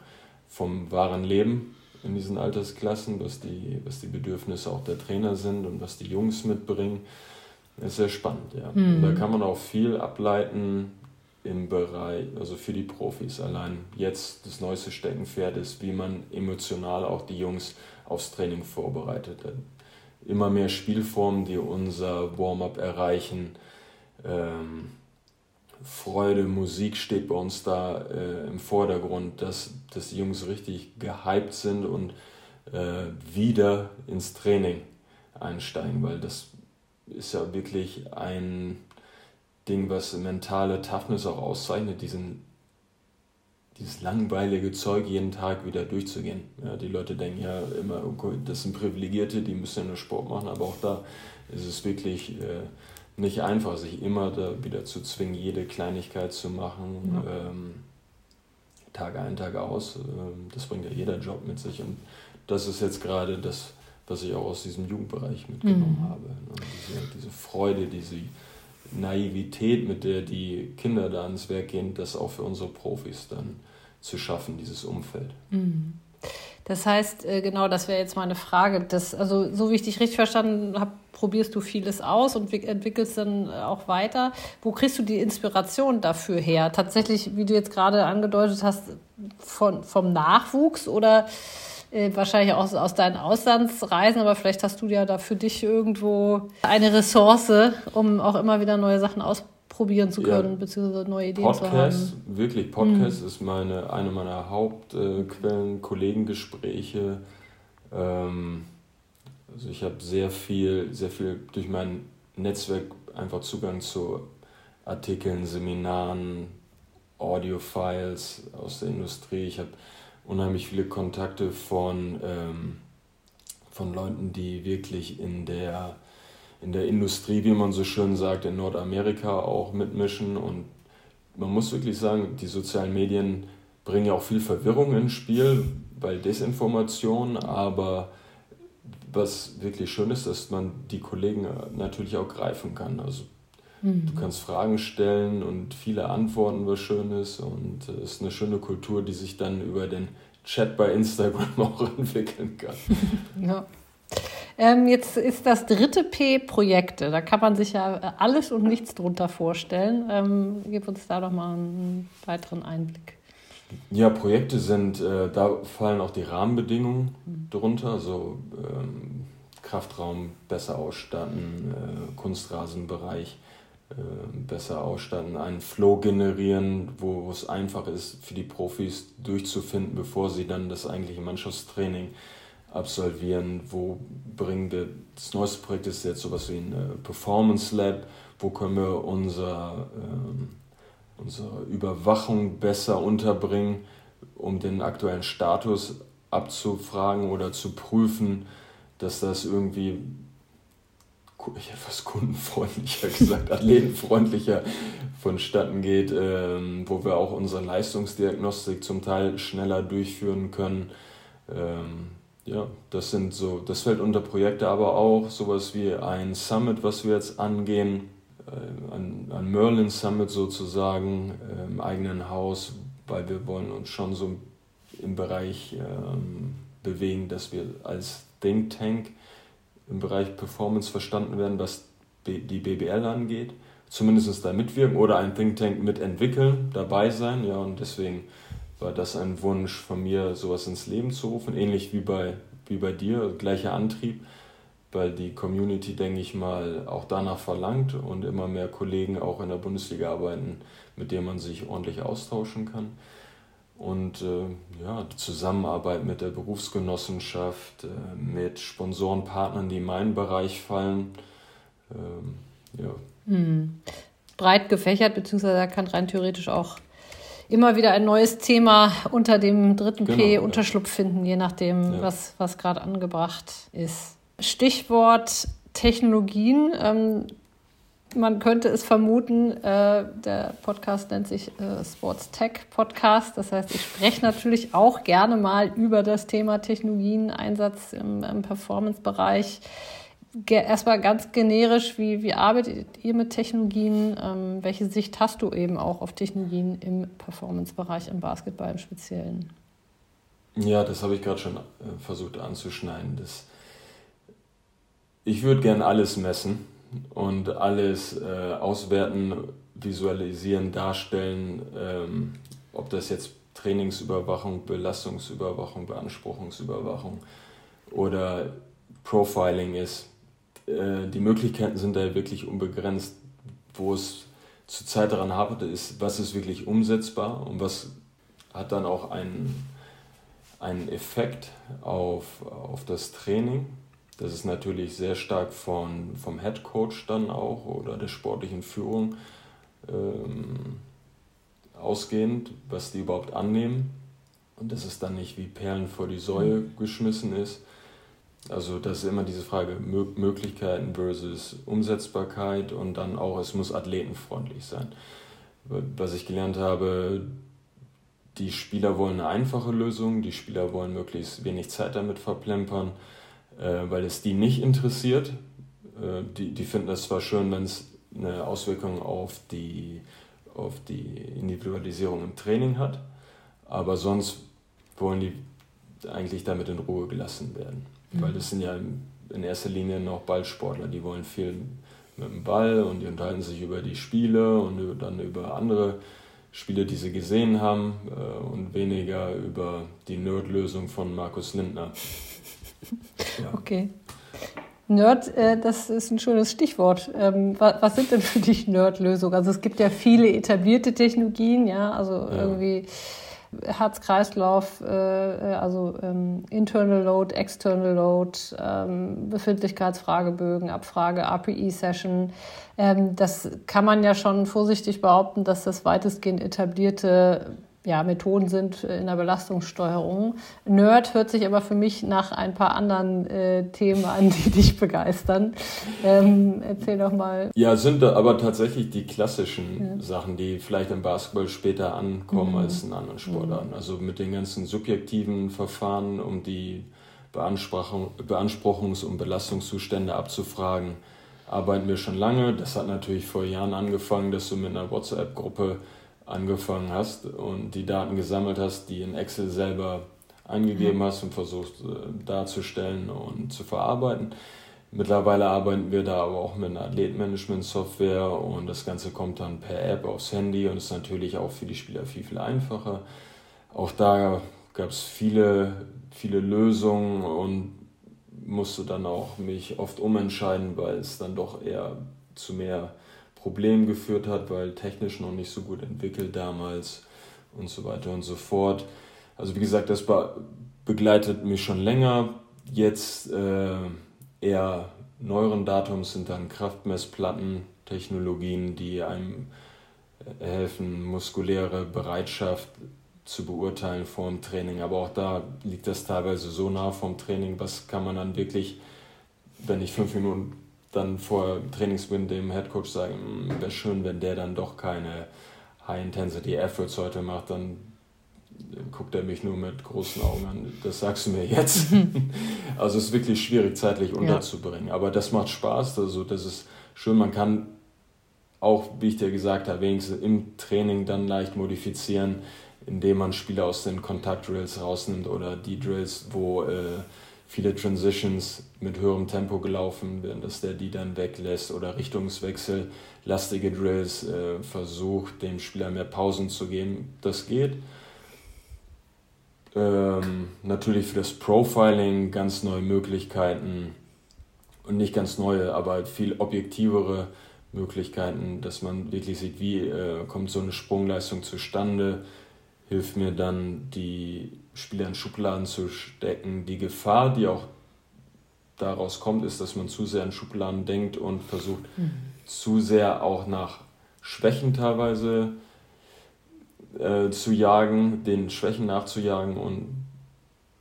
vom wahren Leben in diesen Altersklassen, was die, was die Bedürfnisse auch der Trainer sind und was die Jungs mitbringen. Das ist sehr spannend, ja. Mhm. Und da kann man auch viel ableiten im Bereich, also für die Profis. Allein jetzt das neueste Steckenpferd ist, wie man emotional auch die Jungs aufs Training vorbereitet. Immer mehr Spielformen, die unser Warm-up erreichen. Ähm, Freude, Musik steht bei uns da äh, im Vordergrund, dass, dass die Jungs richtig gehypt sind und äh, wieder ins Training einsteigen, weil das ist ja wirklich ein, Ding, was mentale Toughness auch auszeichnet, diesen, dieses langweilige Zeug jeden Tag wieder durchzugehen. Ja, die Leute denken ja immer, okay, das sind Privilegierte, die müssen ja nur Sport machen, aber auch da ist es wirklich äh, nicht einfach, sich immer da wieder zu zwingen, jede Kleinigkeit zu machen, ja. ähm, Tag ein, Tag aus. Ähm, das bringt ja jeder Job mit sich und das ist jetzt gerade das, was ich auch aus diesem Jugendbereich mitgenommen mhm. habe. Ne? Diese, diese Freude, diese Naivität, mit der die Kinder da ans Werk gehen, das auch für unsere Profis dann zu schaffen, dieses Umfeld. Mhm. Das heißt, äh, genau, das wäre jetzt meine Frage. Das, also, so wie ich dich richtig verstanden habe, probierst du vieles aus und entwickelst dann auch weiter. Wo kriegst du die Inspiration dafür her? Tatsächlich, wie du jetzt gerade angedeutet hast, von, vom Nachwuchs oder äh, wahrscheinlich auch aus deinen Auslandsreisen, aber vielleicht hast du ja da für dich irgendwo eine Ressource, um auch immer wieder neue Sachen ausprobieren zu können, ja. beziehungsweise neue Ideen Podcast, zu haben. Wirklich, Podcast mhm. ist meine, eine meiner Hauptquellen, Kollegengespräche. Ähm, also ich habe sehr viel, sehr viel durch mein Netzwerk einfach Zugang zu Artikeln, Seminaren, Audio-Files aus der Industrie. Ich habe unheimlich viele Kontakte von, ähm, von Leuten, die wirklich in der, in der Industrie, wie man so schön sagt, in Nordamerika auch mitmischen. Und man muss wirklich sagen, die sozialen Medien bringen ja auch viel Verwirrung ins Spiel, weil Desinformation, aber was wirklich schön ist, dass man die Kollegen natürlich auch greifen kann. Also Mhm. Du kannst Fragen stellen und viele antworten, was schön ist. Und es ist eine schöne Kultur, die sich dann über den Chat bei Instagram auch entwickeln kann. ja. Ähm, jetzt ist das dritte P Projekte. Da kann man sich ja alles und nichts drunter vorstellen. Ähm, gib uns da doch mal einen weiteren Einblick. Ja, Projekte sind, äh, da fallen auch die Rahmenbedingungen mhm. drunter. Also ähm, Kraftraum besser ausstatten, äh, Kunstrasenbereich ähm, besser ausstatten, einen Flow generieren, wo es einfach ist für die Profis durchzufinden, bevor sie dann das eigentliche Mannschaftstraining absolvieren. Wo bringen wir, das neueste Projekt ist jetzt sowas wie ein äh, Performance Lab, wo können wir unser, äh, unsere Überwachung besser unterbringen, um den aktuellen Status abzufragen oder zu prüfen, dass das irgendwie ich fast kundenfreundlicher gesagt, athletenfreundlicher vonstatten geht, ähm, wo wir auch unsere Leistungsdiagnostik zum Teil schneller durchführen können. Ähm, ja, das sind so, das fällt unter Projekte, aber auch sowas wie ein Summit, was wir jetzt angehen, äh, ein, ein Merlin Summit sozusagen äh, im eigenen Haus, weil wir wollen uns schon so im Bereich ähm, bewegen, dass wir als Think Tank im Bereich Performance verstanden werden, was die BBL angeht. Zumindest da mitwirken oder ein Think Tank mitentwickeln, dabei sein. Ja, und deswegen war das ein Wunsch von mir, sowas ins Leben zu rufen. Ähnlich wie bei, wie bei dir, gleicher Antrieb, weil die Community, denke ich mal, auch danach verlangt und immer mehr Kollegen auch in der Bundesliga arbeiten, mit denen man sich ordentlich austauschen kann. Und äh, ja, die Zusammenarbeit mit der Berufsgenossenschaft, äh, mit Sponsoren, Partnern, die in meinen Bereich fallen. Ähm, ja. Hm. Breit gefächert, beziehungsweise kann rein theoretisch auch immer wieder ein neues Thema unter dem dritten genau, P Unterschlupf ja. finden, je nachdem, ja. was, was gerade angebracht ist. Stichwort Technologien. Ähm, man könnte es vermuten, äh, der Podcast nennt sich äh, Sports Tech Podcast. Das heißt, ich spreche natürlich auch gerne mal über das Thema Technologien, Einsatz im, im Performance-Bereich. Erstmal ganz generisch, wie, wie arbeitet ihr mit Technologien? Ähm, welche Sicht hast du eben auch auf Technologien im Performance-Bereich im Basketball im Speziellen? Ja, das habe ich gerade schon äh, versucht anzuschneiden. Das, ich würde gerne alles messen und alles äh, auswerten, visualisieren, darstellen, ähm, ob das jetzt Trainingsüberwachung, Belastungsüberwachung, Beanspruchungsüberwachung oder Profiling ist. Äh, die Möglichkeiten sind da wirklich unbegrenzt. Wo es zurzeit daran hapert, ist, was ist wirklich umsetzbar und was hat dann auch einen, einen Effekt auf, auf das Training das ist natürlich sehr stark von, vom Head Coach dann auch oder der sportlichen Führung ähm, ausgehend, was die überhaupt annehmen und dass es dann nicht wie Perlen vor die Säue mhm. geschmissen ist. Also das ist immer diese Frage Möglichkeiten versus Umsetzbarkeit und dann auch, es muss athletenfreundlich sein. Was ich gelernt habe, die Spieler wollen eine einfache Lösung, die Spieler wollen möglichst wenig Zeit damit verplempern, äh, weil es die nicht interessiert. Äh, die, die finden es zwar schön, wenn es eine Auswirkung auf die, auf die Individualisierung im Training hat, aber sonst wollen die eigentlich damit in Ruhe gelassen werden. Mhm. Weil das sind ja in erster Linie noch Ballsportler, die wollen viel mit dem Ball und die unterhalten sich über die Spiele und dann über andere Spiele, die sie gesehen haben äh, und weniger über die Nerd-Lösung von Markus Lindner. Ja. Okay. Nerd, äh, das ist ein schönes Stichwort. Ähm, was, was, sind denn für dich Nerd-Lösungen? Also es gibt ja viele etablierte Technologien, ja, also ja. irgendwie Herz-Kreislauf, äh, äh, also ähm, Internal Load, External Load, ähm, Befindlichkeitsfragebögen, Abfrage, API-Session. Ähm, das kann man ja schon vorsichtig behaupten, dass das weitestgehend etablierte ja, Methoden sind in der Belastungssteuerung. Nerd hört sich aber für mich nach ein paar anderen äh, Themen an, die dich begeistern. Ähm, erzähl doch mal. Ja, sind aber tatsächlich die klassischen ja. Sachen, die vielleicht im Basketball später ankommen mhm. als in anderen Sportarten. Mhm. Also mit den ganzen subjektiven Verfahren, um die Beanspruchung, Beanspruchungs- und Belastungszustände abzufragen, arbeiten wir schon lange. Das hat natürlich vor Jahren angefangen, dass du mit einer WhatsApp-Gruppe angefangen hast und die Daten gesammelt hast, die in Excel selber eingegeben mhm. hast und versucht äh, darzustellen und zu verarbeiten. Mittlerweile arbeiten wir da aber auch mit einer Athletenmanagement-Software und das Ganze kommt dann per App aufs Handy und ist natürlich auch für die Spieler viel, viel einfacher. Auch da gab es viele, viele Lösungen und musste dann auch mich oft umentscheiden, weil es dann doch eher zu mehr Problem geführt hat, weil technisch noch nicht so gut entwickelt damals und so weiter und so fort. Also wie gesagt, das begleitet mich schon länger. Jetzt äh, eher neueren Datums sind dann Kraftmessplatten, Technologien, die einem äh, helfen, muskuläre Bereitschaft zu beurteilen vor dem Training. Aber auch da liegt das teilweise so nah vom Training, was kann man dann wirklich, wenn ich fünf Minuten dann vor Trainingsbeginn dem Headcoach sagen, hm, wäre schön, wenn der dann doch keine High-Intensity-Efforts heute macht, dann guckt er mich nur mit großen Augen an. Das sagst du mir jetzt. also es ist wirklich schwierig zeitlich unterzubringen. Ja. Aber das macht Spaß. Also das ist schön. Man kann auch, wie ich dir gesagt habe, wenigstens im Training dann leicht modifizieren, indem man Spiele aus den Kontakt-Drills rausnimmt oder die Drills, wo äh, viele Transitions mit höherem Tempo gelaufen werden, dass der die dann weglässt oder Richtungswechsel, lastige Drills äh, versucht, dem Spieler mehr Pausen zu geben. Das geht. Ähm, natürlich für das Profiling ganz neue Möglichkeiten und nicht ganz neue, aber viel objektivere Möglichkeiten, dass man wirklich sieht, wie äh, kommt so eine Sprungleistung zustande, hilft mir dann die Spieler in Schubladen zu stecken. Die Gefahr, die auch daraus kommt, ist, dass man zu sehr in Schubladen denkt und versucht, mhm. zu sehr auch nach Schwächen teilweise äh, zu jagen, den Schwächen nachzujagen und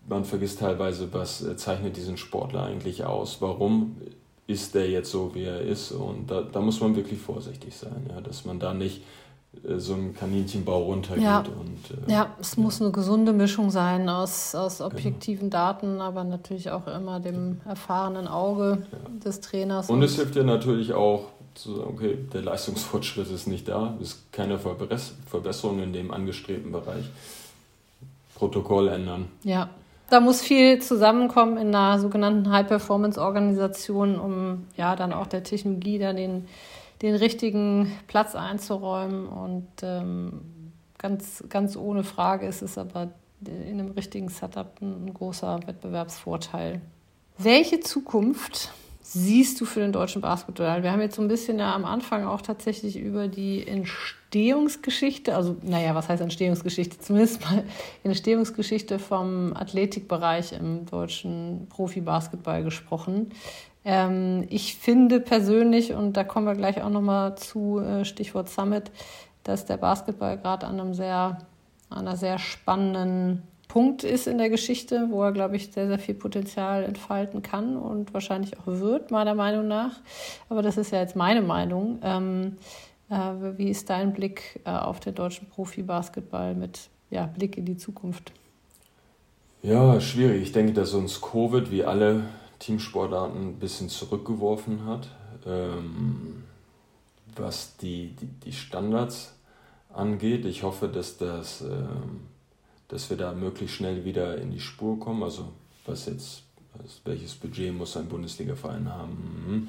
man vergisst teilweise, was äh, zeichnet diesen Sportler eigentlich aus, warum ist der jetzt so, wie er ist und da, da muss man wirklich vorsichtig sein, ja, dass man da nicht so ein Kaninchenbau runtergeht. Ja, und, äh, ja es ja. muss eine gesunde Mischung sein aus, aus genau. objektiven genau. Daten, aber natürlich auch immer dem erfahrenen Auge ja. des Trainers. Und, und es hilft dir natürlich auch zu sagen, okay, der Leistungsfortschritt ist nicht da, es ist keine Verbesserung in dem angestrebten Bereich. Protokoll ändern. Ja, da muss viel zusammenkommen in einer sogenannten High-Performance-Organisation, um ja dann auch der Technologie dann den den richtigen Platz einzuräumen. Und ähm, ganz, ganz ohne Frage ist es aber in einem richtigen Setup ein, großer Wettbewerbsvorteil. Welche Zukunft siehst du für den deutschen Basketball? Wir haben jetzt so ein bisschen ja am Anfang auch tatsächlich über die Entstehungsgeschichte, also naja, was heißt Entstehungsgeschichte? Zumindest mal Entstehungsgeschichte vom Athletikbereich im deutschen Profibasketball gesprochen. Ähm, ich finde persönlich, und da kommen wir gleich auch nochmal zu, äh, Stichwort Summit, dass der Basketball gerade an einem sehr, einer sehr spannenden Punkt ist in der Geschichte, wo er, glaube ich, sehr, sehr viel Potenzial entfalten kann und wahrscheinlich auch wird, meiner Meinung nach. Aber das ist ja jetzt meine Meinung. Ähm, äh, wie ist dein Blick äh, auf den deutschen Profibasketball mit ja, Blick in die Zukunft? Ja, schwierig. Ich denke, dass uns Covid wie alle Teamsportarten ein bisschen zurückgeworfen hat, ähm, was die, die, die, Standards angeht. Ich hoffe, dass, das, ähm, dass wir da möglichst schnell wieder in die Spur kommen. Also was jetzt, welches Budget muss ein Bundesliga-Verein haben? Hm.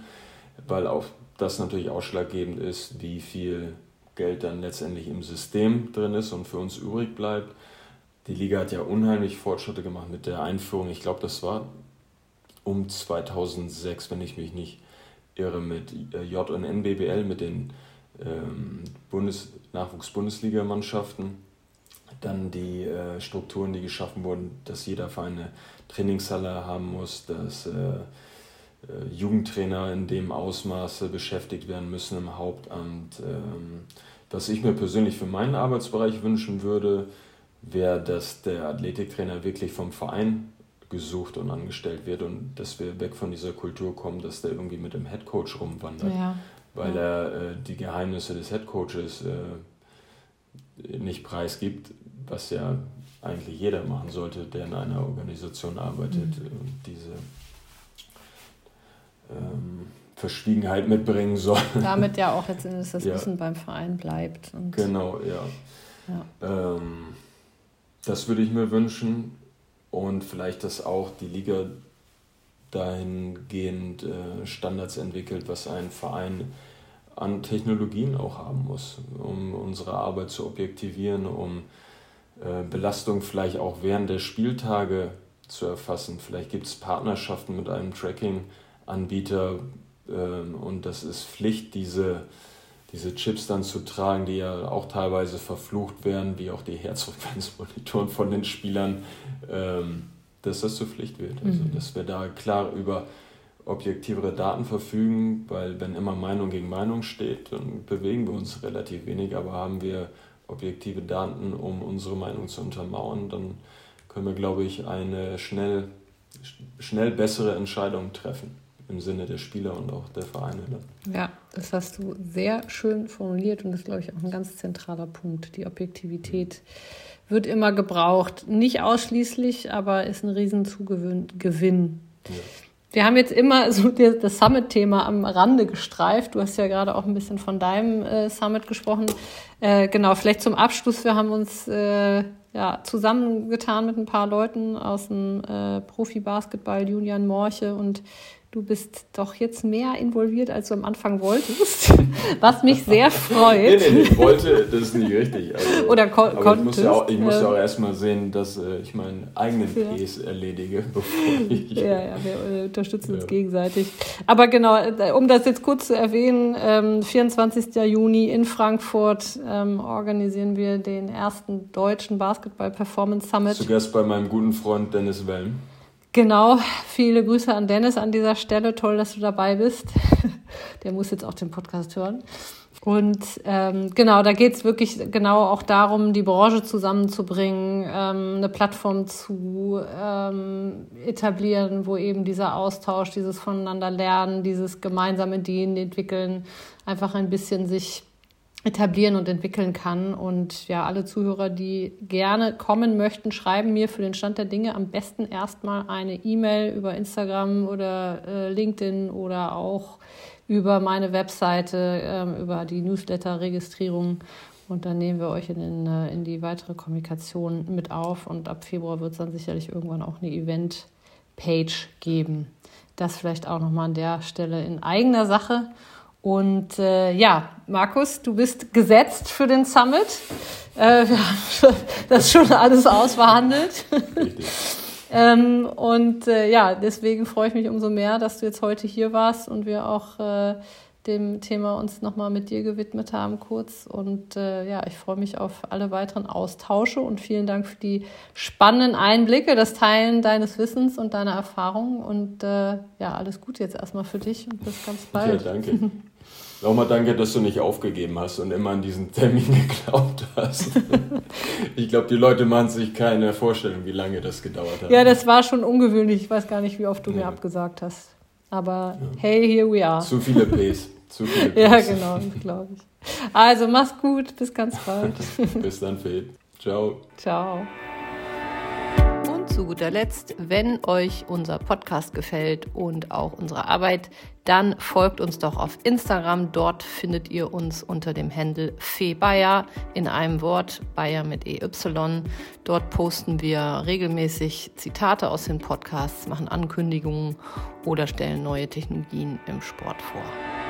Weil auch das natürlich ausschlaggebend ist, wie viel Geld dann letztendlich im System drin ist und für uns übrig bleibt. Die Liga hat ja unheimlich Fortschritte gemacht mit der Einführung. Ich glaube, das war um 2006, wenn ich mich nicht irre, mit äh, J- und NBBL, mit den ähm, Bundes Nachwuchs-Bundesligamannschaften. Dann die äh, Strukturen, die geschaffen wurden, dass jeder Verein eine Trainingshalle haben muss, dass äh, äh, Jugendtrainer in dem Ausmaße beschäftigt werden müssen im Hauptamt. Ähm, was ich mir persönlich für meinen Arbeitsbereich wünschen würde, wäre, dass der Athletiktrainer wirklich vom Verein gesucht und angestellt wird und dass wir weg von dieser Kultur kommen, dass der irgendwie mit dem Headcoach rumwandert, ja. weil ja. er äh, die Geheimnisse des Headcoaches äh, nicht preisgibt, was ja eigentlich jeder machen sollte, der in einer Organisation arbeitet. Mhm. diese ähm, Verschwiegenheit mitbringen soll. Damit ja auch letztendlich das ja. Wissen beim Verein bleibt. genau, ja. ja. Ähm, das würde ich mir wünschen und vielleicht, dass auch die Liga dahingehend äh, Standards entwickelt, was ein Verein an Technologien auch haben muss, um unsere Arbeit zu objektivieren, um äh, Belastung vielleicht auch während der Spieltage zu erfassen. Vielleicht gibt es Partnerschaften mit einem Tracking-Anbieter äh, und das ist Pflicht, diese diese Chips dann zu tragen, die ja auch teilweise verflucht werden, wie auch die Herzfrequenzmonitoren von den Spielern, ähm, dass das zur Pflicht wird. Also, mhm. dass wir da klar über objektivere Daten verfügen, weil wenn immer Meinung gegen Meinung steht, dann bewegen wir uns relativ wenig, aber haben wir objektive Daten, um unsere Meinung zu untermauern, dann können wir, glaube ich, eine schnell, schnell bessere Entscheidung treffen im Sinne der Spieler und auch der Vereine. Dann. Ja, das hast du sehr schön formuliert und das ist, glaube ich, auch ein ganz zentraler Punkt. Die Objektivität wird immer gebraucht. Nicht ausschließlich, aber ist ein Riesenzugewinn. Ja. Wir haben jetzt immer so das Summit-Thema am Rande gestreift. Du hast ja gerade auch ein bisschen von deinem äh, Summit gesprochen. Äh, genau, vielleicht zum Abschluss. Wir haben uns äh, ja, zusammengetan mit ein paar Leuten aus dem äh, Profi-Basketball, Julian Morche und Du bist doch jetzt mehr involviert, als du am Anfang wolltest, was mich sehr freut. nee, nee, nee, wollte, das ist nicht richtig. Also, Oder kon aber ich muss ja auch, ich muss ja auch erstmal sehen, dass äh, ich meinen eigenen ja. Case erledige, bevor ich... Ja, ja, wir äh, unterstützen ja. uns gegenseitig. Aber genau, äh, um das jetzt kurz zu erwähnen, ähm, 24. Juni in Frankfurt ähm, organisieren wir den ersten deutschen Basketball-Performance Summit. Zu Gast bei meinem guten Freund Dennis Wellen. Genau, viele Grüße an Dennis an dieser Stelle. Toll, dass du dabei bist. Der muss jetzt auch den Podcast hören. Und ähm, genau, da geht es wirklich genau auch darum, die Branche zusammenzubringen, ähm, eine Plattform zu ähm, etablieren, wo eben dieser Austausch, dieses Voneinander lernen, dieses gemeinsame Ideen entwickeln, einfach ein bisschen sich etablieren und entwickeln kann. Und ja, alle Zuhörer, die gerne kommen möchten, schreiben mir für den Stand der Dinge am besten erstmal eine E-Mail über Instagram oder äh, LinkedIn oder auch über meine Webseite, äh, über die Newsletter-Registrierung. Und dann nehmen wir euch in, den, äh, in die weitere Kommunikation mit auf. Und ab Februar wird es dann sicherlich irgendwann auch eine Event-Page geben. Das vielleicht auch nochmal an der Stelle in eigener Sache. Und äh, ja, Markus, du bist gesetzt für den Summit. Äh, wir haben das schon alles ausverhandelt. ähm, und äh, ja, deswegen freue ich mich umso mehr, dass du jetzt heute hier warst und wir auch äh, dem Thema uns nochmal mit dir gewidmet haben, kurz. Und äh, ja, ich freue mich auf alle weiteren Austausche und vielen Dank für die spannenden Einblicke, das Teilen deines Wissens und deiner Erfahrungen. Und äh, ja, alles Gute jetzt erstmal für dich und bis ganz bald. Ja, danke. Nochmal danke, dass du nicht aufgegeben hast und immer an diesen Termin geglaubt hast. ich glaube, die Leute machen sich keine Vorstellung, wie lange das gedauert hat. Ja, das war schon ungewöhnlich. Ich weiß gar nicht, wie oft du ja. mir abgesagt hast. Aber ja. hey, here we are. Zu viele Ps. Zu viele Ps. ja, genau, glaube ich. Also mach's gut, bis ganz bald. bis dann, Fed. Ciao. Ciao zu guter Letzt, wenn euch unser Podcast gefällt und auch unsere Arbeit, dann folgt uns doch auf Instagram. Dort findet ihr uns unter dem Handle Febayer in einem Wort, Bayer mit EY. Dort posten wir regelmäßig Zitate aus den Podcasts, machen Ankündigungen oder stellen neue Technologien im Sport vor.